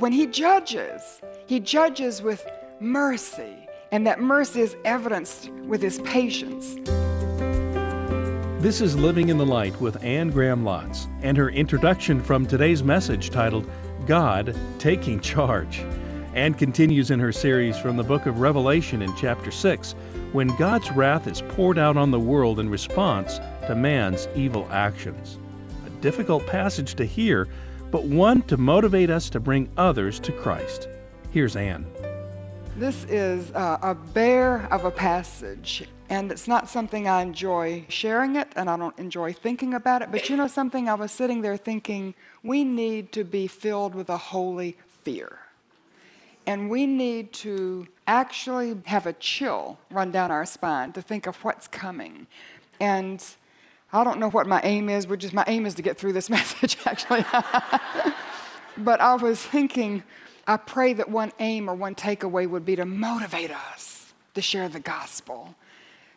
when he judges, he judges with mercy, and that mercy is evidenced with his patience. This is Living in the Light with Anne Graham Lotz and her introduction from today's message titled God Taking Charge. Anne continues in her series from the book of Revelation in chapter 6 when God's wrath is poured out on the world in response to man's evil actions. A difficult passage to hear, but one to motivate us to bring others to Christ. Here's Anne. This is uh, a bear of a passage, and it's not something I enjoy sharing it, and I don't enjoy thinking about it. But you know something? I was sitting there thinking, we need to be filled with a holy fear. And we need to actually have a chill run down our spine to think of what's coming. And I don't know what my aim is, which is my aim is to get through this message, actually. but I was thinking, I pray that one aim or one takeaway would be to motivate us to share the gospel.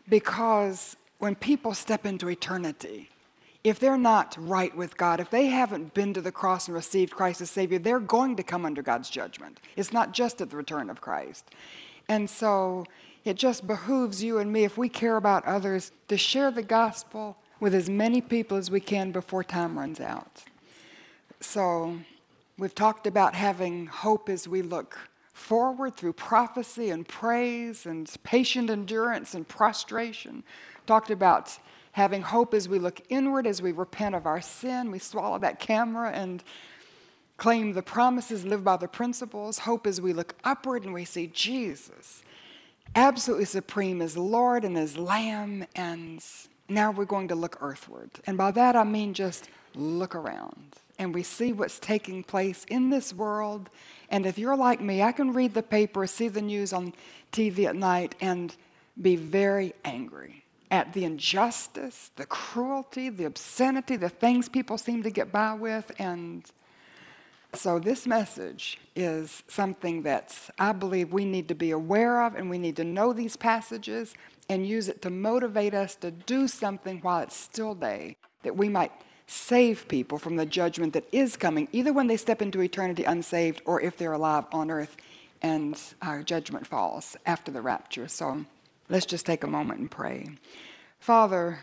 Because when people step into eternity, if they're not right with God, if they haven't been to the cross and received Christ as Savior, they're going to come under God's judgment. It's not just at the return of Christ. And so it just behooves you and me, if we care about others, to share the gospel with as many people as we can before time runs out. So we've talked about having hope as we look forward through prophecy and praise and patient endurance and prostration. Talked about having hope as we look inward, as we repent of our sin. We swallow that camera and claim the promises, live by the principles. Hope as we look upward and we see Jesus absolutely supreme as Lord and as Lamb. And now we're going to look earthward. And by that I mean just look around and we see what's taking place in this world. And if you're like me, I can read the paper, see the news on TV at night, and be very angry at the injustice, the cruelty, the obscenity, the things people seem to get by with. And so, this message is something that I believe we need to be aware of, and we need to know these passages and use it to motivate us to do something while it's still day, that we might save people from the judgment that is coming, either when they step into eternity unsaved or if they're alive on earth and our judgment falls after the rapture. So, Let's just take a moment and pray. Father,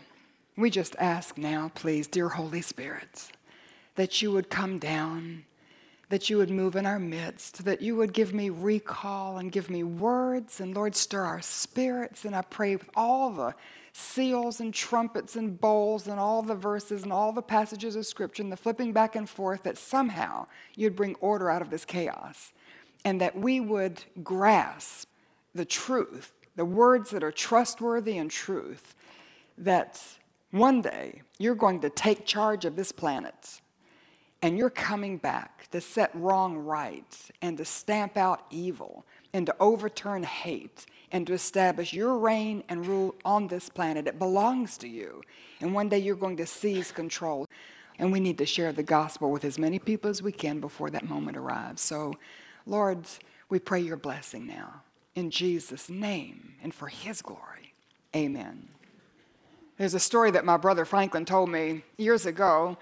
we just ask now, please, dear Holy Spirit, that you would come down, that you would move in our midst, that you would give me recall and give me words, and Lord, stir our spirits. And I pray with all the seals and trumpets and bowls and all the verses and all the passages of Scripture and the flipping back and forth that somehow you'd bring order out of this chaos and that we would grasp the truth the words that are trustworthy and truth, that one day you're going to take charge of this planet and you're coming back to set wrong right and to stamp out evil and to overturn hate and to establish your reign and rule on this planet. It belongs to you. And one day you're going to seize control. And we need to share the gospel with as many people as we can before that moment arrives. So, Lord, we pray your blessing now in Jesus' name and for his glory. Amen. There's a story that my brother Franklin told me years ago,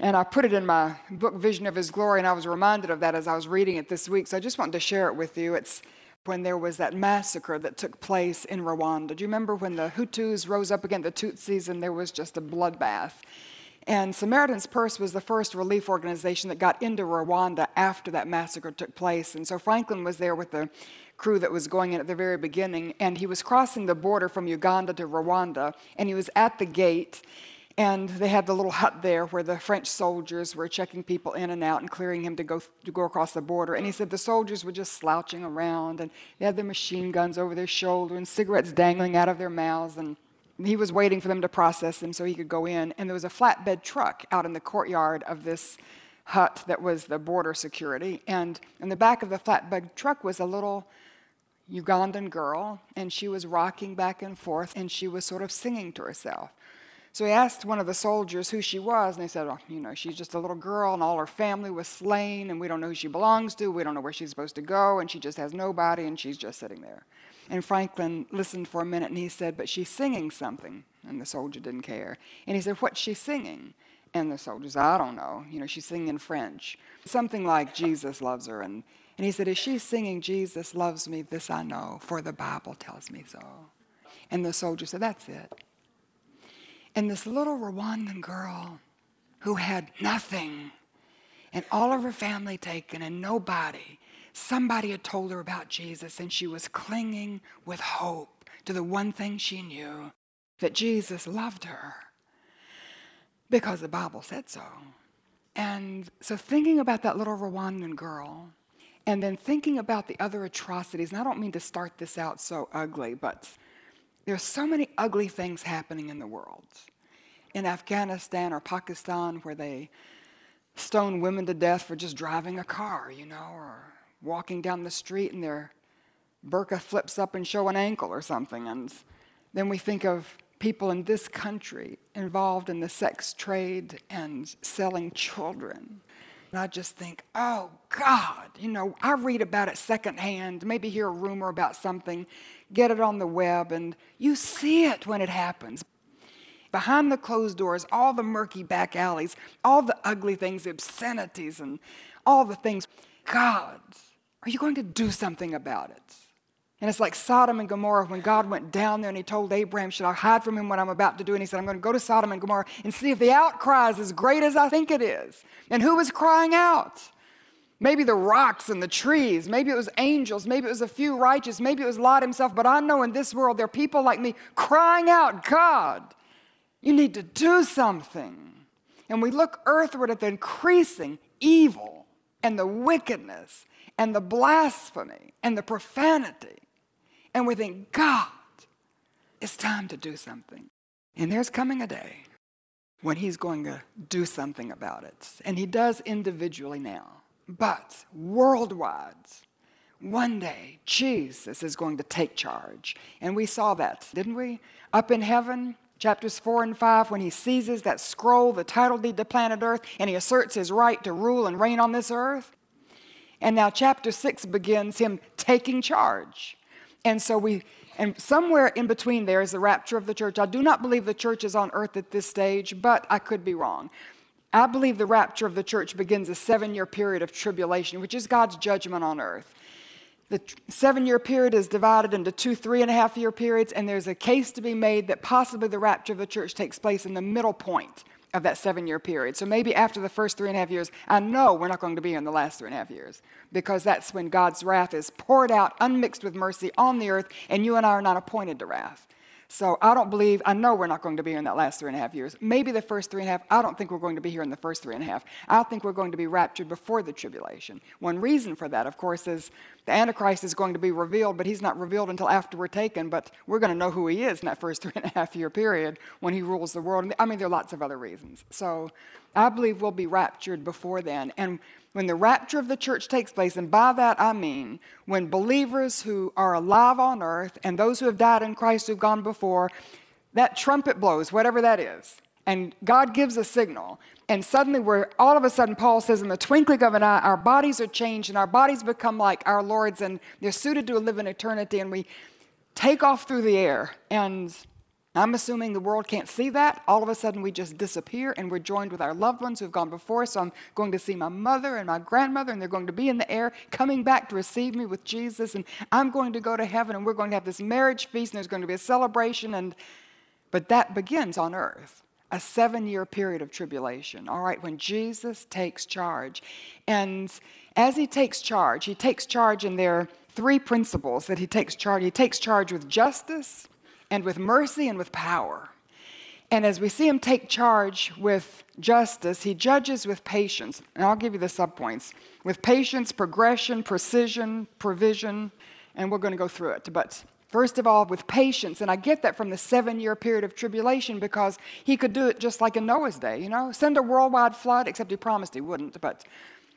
and I put it in my book, Vision of His Glory, and I was reminded of that as I was reading it this week. So I just wanted to share it with you. It's when there was that massacre that took place in Rwanda. Do you remember when the Hutus rose up against the Tutsis and there was just a bloodbath? And Samaritan's Purse was the first relief organization that got into Rwanda after that massacre took place. And so Franklin was there with the crew that was going in at the very beginning, and he was crossing the border from Uganda to Rwanda, and he was at the gate. And they had the little hut there where the French soldiers were checking people in and out and clearing him to go, to go across the border. And he said the soldiers were just slouching around and they had their machine guns over their shoulder and cigarettes dangling out of their mouths. And he was waiting for them to process them so he could go in. And there was a flatbed truck out in the courtyard of this hut that was the border security. And in the back of the flatbed truck was a little Ugandan girl, and she was rocking back and forth, and she was sort of singing to herself. So he asked one of the soldiers who she was, and they said, oh, you know, she's just a little girl, and all her family was slain, and we don't know who she belongs to, we don't know where she's supposed to go, and she just has nobody, and she's just sitting there. And Franklin listened for a minute, and he said, but she's singing something. And the soldier didn't care. And he said, what's she singing? And the soldier said, I don't know. You know, she's singing in French. Something like Jesus loves her. And, and he said, Is she singing Jesus loves me? This I know, for the Bible tells me so. And the soldier said, That's it. And this little Rwandan girl who had nothing and all of her family taken and nobody, somebody had told her about Jesus and she was clinging with hope to the one thing she knew that Jesus loved her because the Bible said so. And so, thinking about that little Rwandan girl, and then thinking about the other atrocities, and I don't mean to start this out so ugly, but there's so many ugly things happening in the world. In Afghanistan or Pakistan, where they stone women to death for just driving a car, you know, or walking down the street and their burqa flips up and show an ankle or something. And then we think of people in this country involved in the sex trade and selling children. And I just think, oh God, you know, I read about it secondhand, maybe hear a rumor about something, get it on the web, and you see it when it happens. Behind the closed doors, all the murky back alleys, all the ugly things, obscenities, and all the things. God, are you going to do something about it? And it's like Sodom and Gomorrah when God went down there and he told Abraham, Should I hide from him what I'm about to do? And he said, I'm going to go to Sodom and Gomorrah and see if the outcry is as great as I think it is. And who was crying out? Maybe the rocks and the trees. Maybe it was angels. Maybe it was a few righteous. Maybe it was Lot himself. But I know in this world there are people like me crying out, God, you need to do something. And we look earthward at the increasing evil and the wickedness and the blasphemy and the profanity and we think, God, it's time to do something. And there's coming a day when He's going to do something about it. And He does individually now. But worldwide, one day, Jesus is going to take charge. And we saw that, didn't we? Up in heaven, chapters 4 and 5, when he seizes that scroll, the title deed to planet Earth, and he asserts his right to rule and reign on this earth. And now, chapter 6 begins him taking charge. And so we, and somewhere in between there is the rapture of the church. I do not believe the church is on earth at this stage, but I could be wrong. I believe the rapture of the church begins a seven year period of tribulation, which is God's judgment on earth. The seven year period is divided into two three and a half year periods, and there's a case to be made that possibly the rapture of the church takes place in the middle point of that seven year period. So maybe after the first three and a half years, I know we're not going to be in the last three and a half years because that's when God's wrath is poured out, unmixed with mercy on the earth, and you and I are not appointed to wrath. So I don't believe, I know we're not going to be here in that last three and a half years. Maybe the first three and a half. I don't think we're going to be here in the first three and a half. I think we're going to be raptured before the tribulation. One reason for that, of course, is the Antichrist is going to be revealed, but he's not revealed until after we're taken. But we're going to know who he is in that first three and a half year period when he rules the world. I mean, there are lots of other reasons. So I believe we'll be raptured before then. And when the rapture of the church takes place, and by that I mean when believers who are alive on earth and those who have died in Christ who've gone before, that trumpet blows, whatever that is, and God gives a signal. And suddenly, we're all of a sudden, Paul says, in the twinkling of an eye, our bodies are changed and our bodies become like our Lord's and they're suited to live in eternity. And we take off through the air. And I'm assuming the world can't see that. All of a sudden, we just disappear and we're joined with our loved ones who've gone before. So I'm going to see my mother and my grandmother, and they're going to be in the air coming back to receive me with Jesus. And I'm going to go to heaven, and we're going to have this marriage feast, and there's going to be a celebration. And, but that begins on earth a seven year period of tribulation, all right, when Jesus takes charge. And as he takes charge, he takes charge, and there three principles that he takes charge. He takes charge with justice and with mercy and with power. And as we see him take charge with justice, he judges with patience. And I'll give you the subpoints with patience, progression, precision, provision, and we're going to go through it. But first of all, with patience, and I get that from the seven year period of tribulation because he could do it just like in Noah's day, you know, send a worldwide flood, except he promised he wouldn't, but,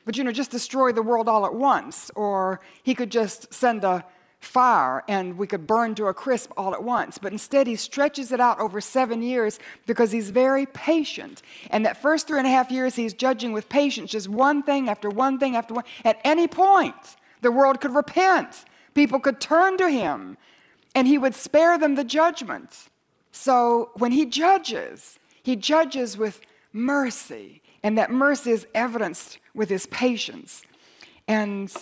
but you know, just destroy the world all at once. Or he could just send a fire and we could burn to a crisp all at once. But instead, he stretches it out over seven years because he's very patient. And that first three and a half years, he's judging with patience, just one thing after one thing after one. At any point, the world could repent, people could turn to him, and he would spare them the judgment. So when he judges, he judges with mercy. And that mercy is evidenced with his patience. And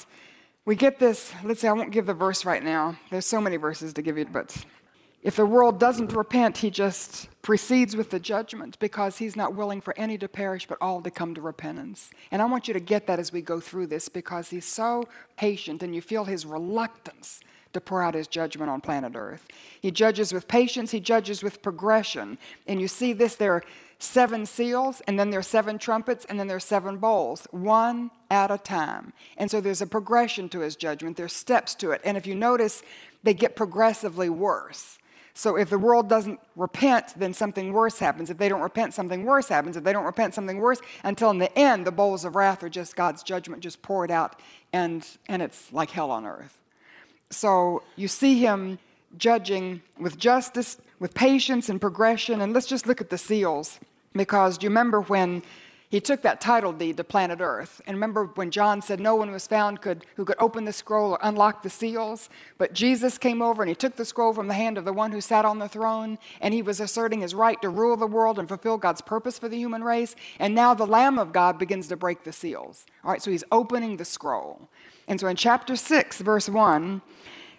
we get this, let's say, I won't give the verse right now. There's so many verses to give you, but if the world doesn't repent, he just proceeds with the judgment because he's not willing for any to perish, but all to come to repentance. And I want you to get that as we go through this because he's so patient and you feel his reluctance to pour out his judgment on planet Earth. He judges with patience, he judges with progression. And you see this there seven seals, and then there's seven trumpets, and then there's seven bowls, one at a time. And so there's a progression to his judgment, there's steps to it. And if you notice, they get progressively worse. So if the world doesn't repent, then something worse happens. If they don't repent, something worse happens. If they don't repent, something worse, until in the end, the bowls of wrath are just God's judgment just poured out, and, and it's like hell on earth. So you see him judging with justice, with patience and progression. And let's just look at the seals, because do you remember when he took that title deed to planet Earth. And remember when John said no one was found could, who could open the scroll or unlock the seals? But Jesus came over and he took the scroll from the hand of the one who sat on the throne, and he was asserting his right to rule the world and fulfill God's purpose for the human race. And now the Lamb of God begins to break the seals. All right, so he's opening the scroll. And so in chapter 6, verse 1,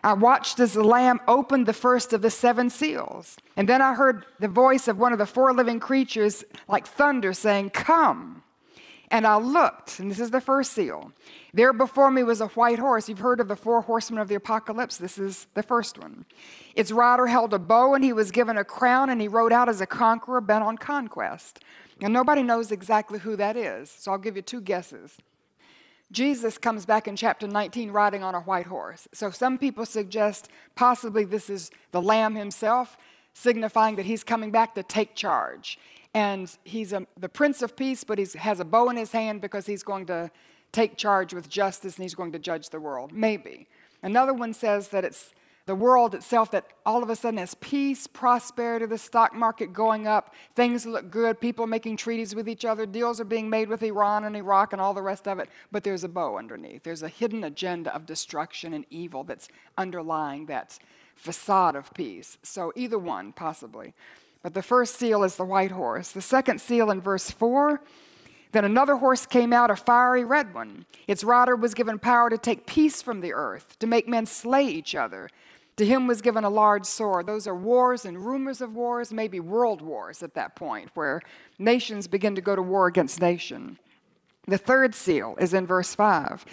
I watched as the Lamb opened the first of the seven seals. And then I heard the voice of one of the four living creatures like thunder saying, Come. And I looked, and this is the first seal. There before me was a white horse. You've heard of the four horsemen of the apocalypse. This is the first one. Its rider held a bow, and he was given a crown, and he rode out as a conqueror bent on conquest. And nobody knows exactly who that is, so I'll give you two guesses. Jesus comes back in chapter 19 riding on a white horse. So some people suggest possibly this is the Lamb himself, signifying that he's coming back to take charge. And he's a, the Prince of Peace, but he has a bow in his hand because he's going to take charge with justice and he's going to judge the world. Maybe. Another one says that it's the world itself that all of a sudden has peace, prosperity, the stock market going up, things look good, people making treaties with each other, deals are being made with Iran and Iraq and all the rest of it, but there's a bow underneath. There's a hidden agenda of destruction and evil that's underlying that facade of peace. So either one, possibly. But the first seal is the white horse. The second seal in verse 4 then another horse came out, a fiery red one. Its rider was given power to take peace from the earth, to make men slay each other. To him was given a large sword. Those are wars and rumors of wars, maybe world wars at that point, where nations begin to go to war against nation. The third seal is in verse 5.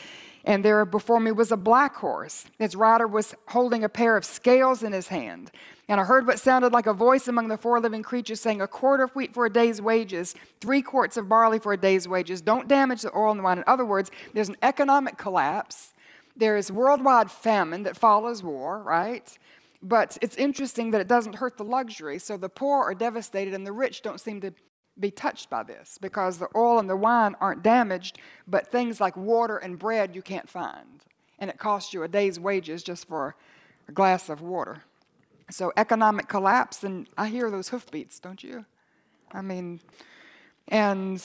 And there before me was a black horse. Its rider was holding a pair of scales in his hand. And I heard what sounded like a voice among the four living creatures saying, A quart of wheat for a day's wages, three quarts of barley for a day's wages. Don't damage the oil and the wine. In other words, there's an economic collapse there is worldwide famine that follows war, right? But it's interesting that it doesn't hurt the luxury. So the poor are devastated and the rich don't seem to be touched by this because the oil and the wine aren't damaged, but things like water and bread you can't find. And it costs you a day's wages just for a glass of water. So economic collapse, and I hear those hoofbeats, don't you? I mean, and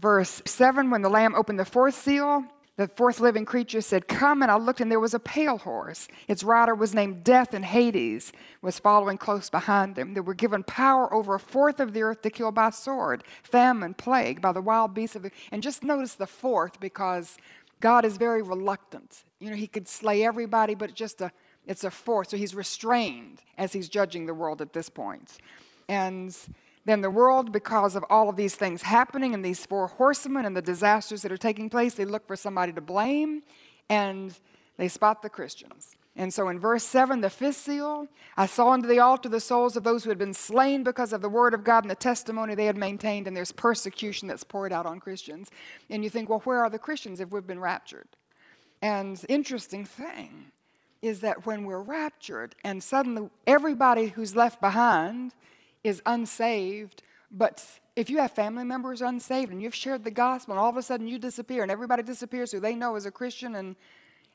verse 7 when the Lamb opened the fourth seal, the fourth living creature said, Come, and I looked, and there was a pale horse. Its rider was named Death, and Hades was following close behind them. They were given power over a fourth of the earth to kill by sword, famine, plague, by the wild beasts of the. And just notice the fourth because God is very reluctant. You know, He could slay everybody, but just a, it's a fourth. So He's restrained as He's judging the world at this point. And then the world, because of all of these things happening and these four horsemen and the disasters that are taking place, they look for somebody to blame and they spot the Christians. And so in verse 7, the fifth seal, I saw under the altar the souls of those who had been slain because of the word of God and the testimony they had maintained, and there's persecution that's poured out on Christians. And you think, well, where are the Christians if we've been raptured? And interesting thing is that when we're raptured and suddenly everybody who's left behind is unsaved, but if you have family members unsaved and you've shared the gospel and all of a sudden you disappear and everybody disappears who they know is a Christian, and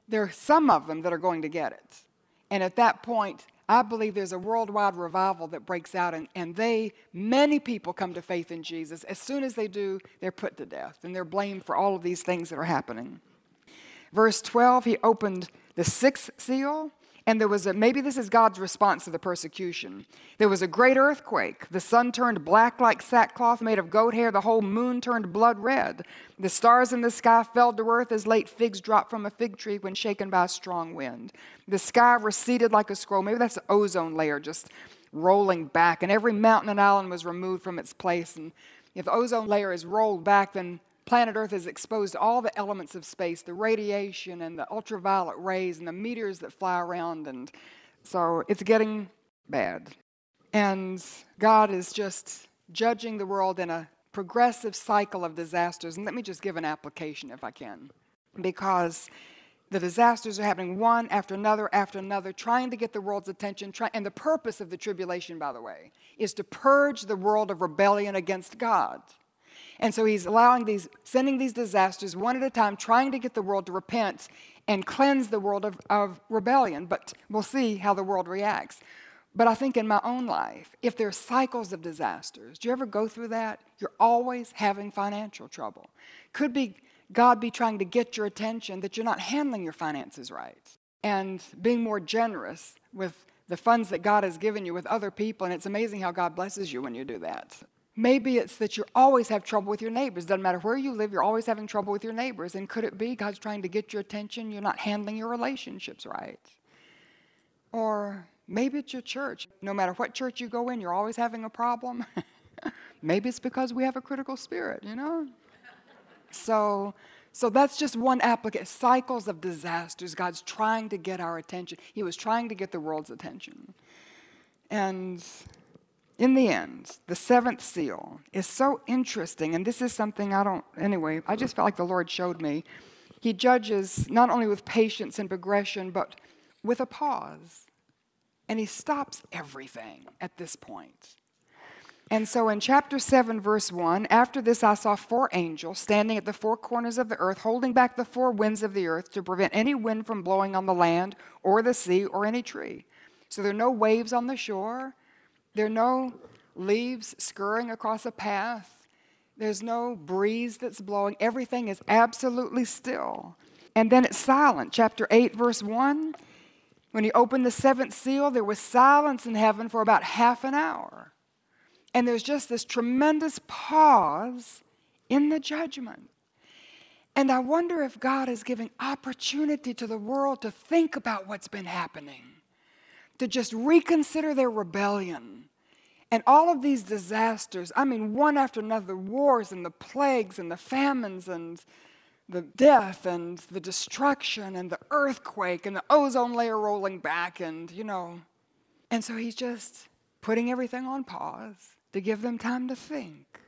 there are some of them that are going to get it. And at that point, I believe there's a worldwide revival that breaks out, and, and they, many people come to faith in Jesus. As soon as they do, they're put to death, and they're blamed for all of these things that are happening. Verse 12, he opened the sixth seal, And there was a, maybe this is God's response to the persecution. There was a great earthquake. The sun turned black like sackcloth made of goat hair. The whole moon turned blood red. The stars in the sky fell to earth as late figs drop from a fig tree when shaken by a strong wind. The sky receded like a scroll. Maybe that's the ozone layer just rolling back. And every mountain and island was removed from its place. And if the ozone layer is rolled back, then planet Earth is exposed to all the elements of space the radiation and the ultraviolet rays and the meteors that fly around. And so it's getting bad. And God is just judging the world in a progressive cycle of disasters. And let me just give an application if I can. Because the disasters are happening one after another after another, trying to get the world's attention. Try, and the purpose of the tribulation, by the way, is to purge the world of rebellion against God. And so he's allowing these, sending these disasters one at a time, trying to get the world to repent and cleanse the world of, of rebellion. But we'll see how the world reacts. But I think in my own life, if there are cycles of disasters, do you ever go through that? You're always having financial trouble. Could be God be trying to get your attention that you're not handling your finances right and being more generous with the funds that God has given you with other people. And it's amazing how God blesses you when you do that. Maybe it's that you always have trouble with your neighbors. Doesn't matter where you live, you're always having trouble with your neighbors. And could it be God's trying to get your attention? You're not handling your relationships right. Or maybe it's your church. No matter what church you go in, you're always having a problem. maybe it's because we have a critical spirit, you know? So, so that's just one application. Cycles of disasters. God's trying to get our attention. He was trying to get the world's attention. And in the end, the seventh seal is so interesting, and this is something I don't, anyway, I just felt like the Lord showed me. He judges not only with patience and progression, but with a pause. And he stops everything at this point. And so in chapter 7, verse 1, after this I saw four angels standing at the four corners of the earth, holding back the four winds of the earth to prevent any wind from blowing on the land or the sea or any tree. So there are no waves on the shore, there are no leaves scurrying across a path. There's no breeze that's blowing. Everything is absolutely still. And then it's silent. Chapter 8, verse 1. When he opened the seventh seal, there was silence in heaven for about half an hour. And there's just this tremendous pause in the judgment. And I wonder if God is giving opportunity to the world to think about what's been happening, to just reconsider their rebellion, and all of these disasters, I mean, one after another wars and the plagues and the famines and the death and the destruction and the earthquake and the ozone layer rolling back and, you know. And so he's just putting everything on pause to give them time to think.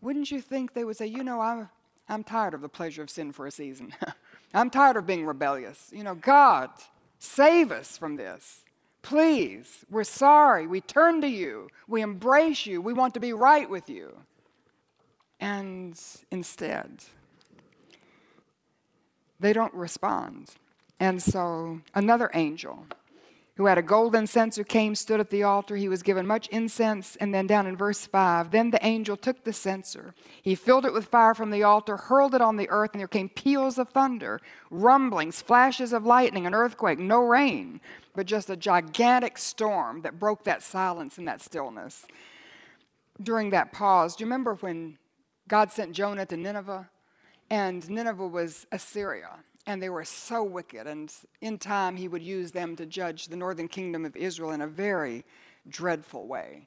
Wouldn't you think they would say, you know, I'm, I'm tired of the pleasure of sin for a season. I'm tired of being rebellious. You know, God, save us from this. Please, we're sorry. We turn to you. We embrace you. We want to be right with you. And instead, they don't respond. And so another angel who had a golden censer came, stood at the altar. He was given much incense. And then down in verse 5, then the angel took the censer. He filled it with fire from the altar, hurled it on the earth, and there came peals of thunder, rumblings, flashes of lightning, an earthquake, no rain, but just a gigantic storm that broke that silence and that stillness. During that pause, do you remember when God sent Jonah to Nineveh? And Nineveh was Assyria and they were so wicked. And in time, he would use them to judge the northern kingdom of Israel in a very dreadful way.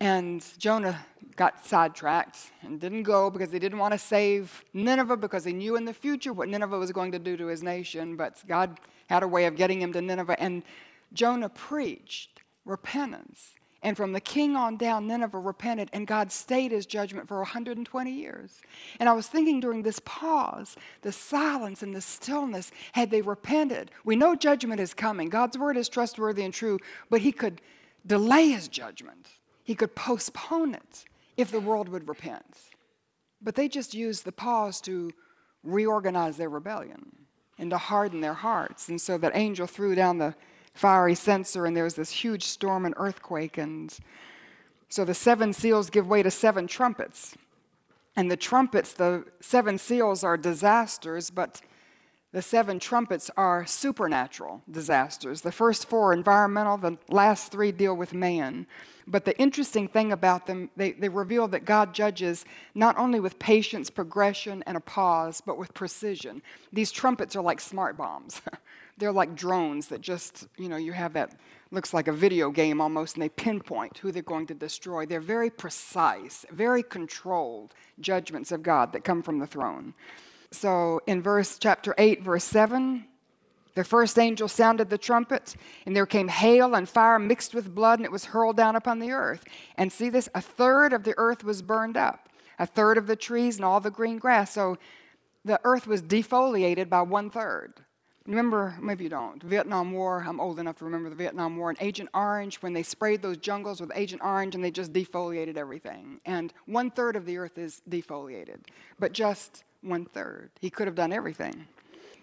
And Jonah got sidetracked and didn't go because he didn't want to save Nineveh because he knew in the future what Nineveh was going to do to his nation. But God had a way of getting him to Nineveh. And Jonah preached repentance and from the king on down, Nineveh repented, and God stayed his judgment for 120 years. And I was thinking during this pause, the silence and the stillness, had they repented, we know judgment is coming. God's word is trustworthy and true, but he could delay his judgment, he could postpone it if the world would repent. But they just used the pause to reorganize their rebellion and to harden their hearts. And so that angel threw down the fiery censer, and there was this huge storm and earthquake. And so the seven seals give way to seven trumpets. And the trumpets, the seven seals, are disasters, but The seven trumpets are supernatural disasters. The first four environmental, the last three deal with man. But the interesting thing about them, they, they reveal that God judges not only with patience, progression, and a pause, but with precision. These trumpets are like smart bombs. They're like drones that just, you know, you have that, looks like a video game almost, and they pinpoint who they're going to destroy. They're very precise, very controlled judgments of God that come from the throne. So in verse chapter 8, verse 7, the first angel sounded the trumpet, and there came hail and fire mixed with blood, and it was hurled down upon the earth. And see this? A third of the earth was burned up, a third of the trees and all the green grass. So the earth was defoliated by one third. Remember, maybe you don't, Vietnam War, I'm old enough to remember the Vietnam War, and Agent Orange, when they sprayed those jungles with Agent Orange and they just defoliated everything. And one third of the earth is defoliated, but just one third. He could have done everything.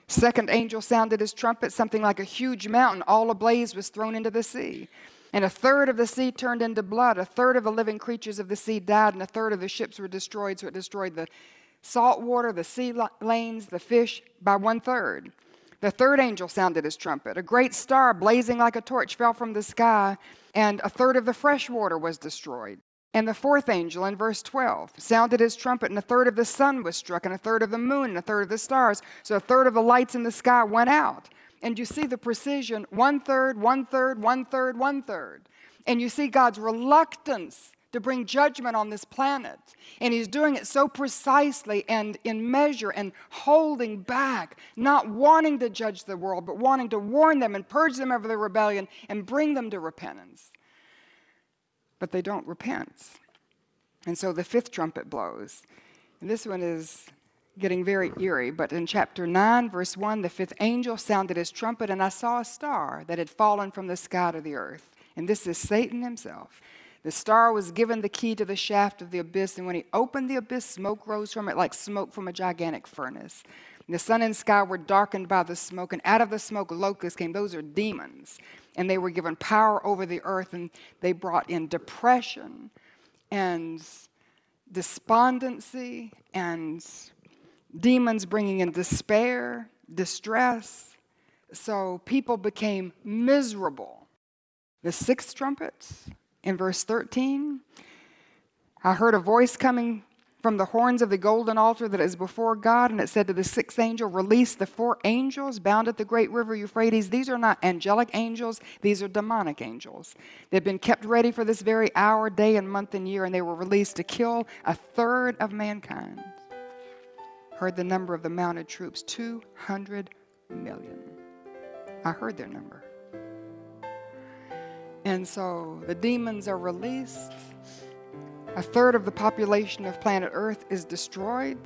Second angel sounded his trumpet, something like a huge mountain, all ablaze, was thrown into the sea. And a third of the sea turned into blood. A third of the living creatures of the sea died, and a third of the ships were destroyed. So it destroyed the salt water, the sea lanes, the fish by one third. The third angel sounded his trumpet. A great star, blazing like a torch, fell from the sky, and a third of the fresh water was destroyed. And the fourth angel in verse 12 sounded his trumpet, and a third of the sun was struck, and a third of the moon, and a third of the stars. So a third of the lights in the sky went out. And you see the precision one third, one third, one third, one third. And you see God's reluctance to bring judgment on this planet. And He's doing it so precisely and in measure and holding back, not wanting to judge the world, but wanting to warn them and purge them of their rebellion and bring them to repentance but they don't repent. And so the fifth trumpet blows. And this one is getting very eerie, but in chapter 9, verse 1, the fifth angel sounded his trumpet, and I saw a star that had fallen from the sky to the earth. And this is Satan himself. The star was given the key to the shaft of the abyss, and when he opened the abyss, smoke rose from it like smoke from a gigantic furnace. And the sun and sky were darkened by the smoke, and out of the smoke locusts came. Those are demons and they were given power over the earth, and they brought in depression and despondency and demons bringing in despair, distress. So people became miserable. The sixth trumpet in verse 13, I heard a voice coming from the horns of the golden altar that is before God. And it said to the sixth angel, Release the four angels bound at the great river Euphrates. These are not angelic angels, these are demonic angels. They've been kept ready for this very hour, day, and month and year, and they were released to kill a third of mankind. Heard the number of the mounted troops 200 million. I heard their number. And so the demons are released a third of the population of planet Earth is destroyed,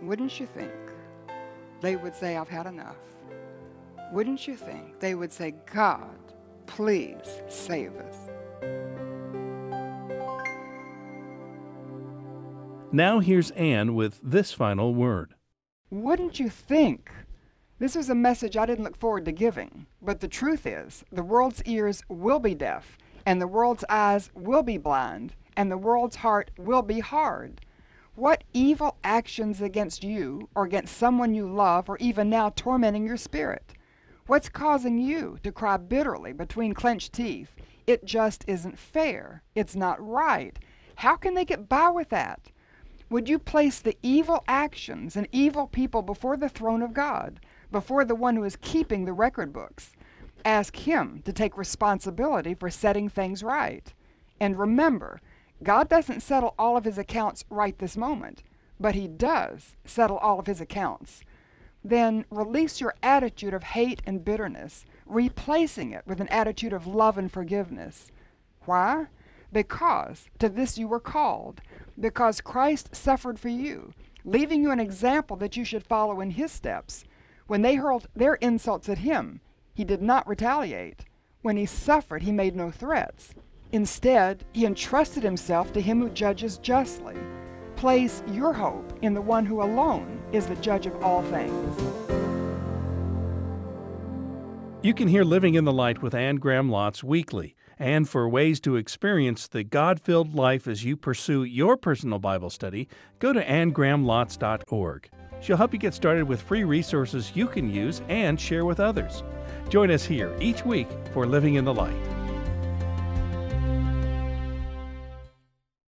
wouldn't you think they would say, I've had enough? Wouldn't you think they would say, God, please save us? Now here's Anne with this final word. Wouldn't you think? This was a message I didn't look forward to giving, but the truth is, the world's ears will be deaf and the world's eyes will be blind, and the world's heart will be hard. What evil actions against you, or against someone you love, are even now tormenting your spirit? What's causing you to cry bitterly between clenched teeth? It just isn't fair. It's not right. How can they get by with that? Would you place the evil actions and evil people before the throne of God, before the one who is keeping the record books? Ask Him to take responsibility for setting things right. And remember, God doesn't settle all of His accounts right this moment, but He does settle all of His accounts. Then release your attitude of hate and bitterness, replacing it with an attitude of love and forgiveness. Why? Because to this you were called, because Christ suffered for you, leaving you an example that you should follow in His steps. When they hurled their insults at Him, he did not retaliate. When he suffered, he made no threats. Instead, he entrusted himself to him who judges justly. Place your hope in the one who alone is the judge of all things. You can hear Living in the Light with Anne Graham Lotz weekly. And for ways to experience the God filled life as you pursue your personal Bible study, go to annegrahamlotz.org. She'll help you get started with free resources you can use and share with others. Join us here each week for Living in the Light.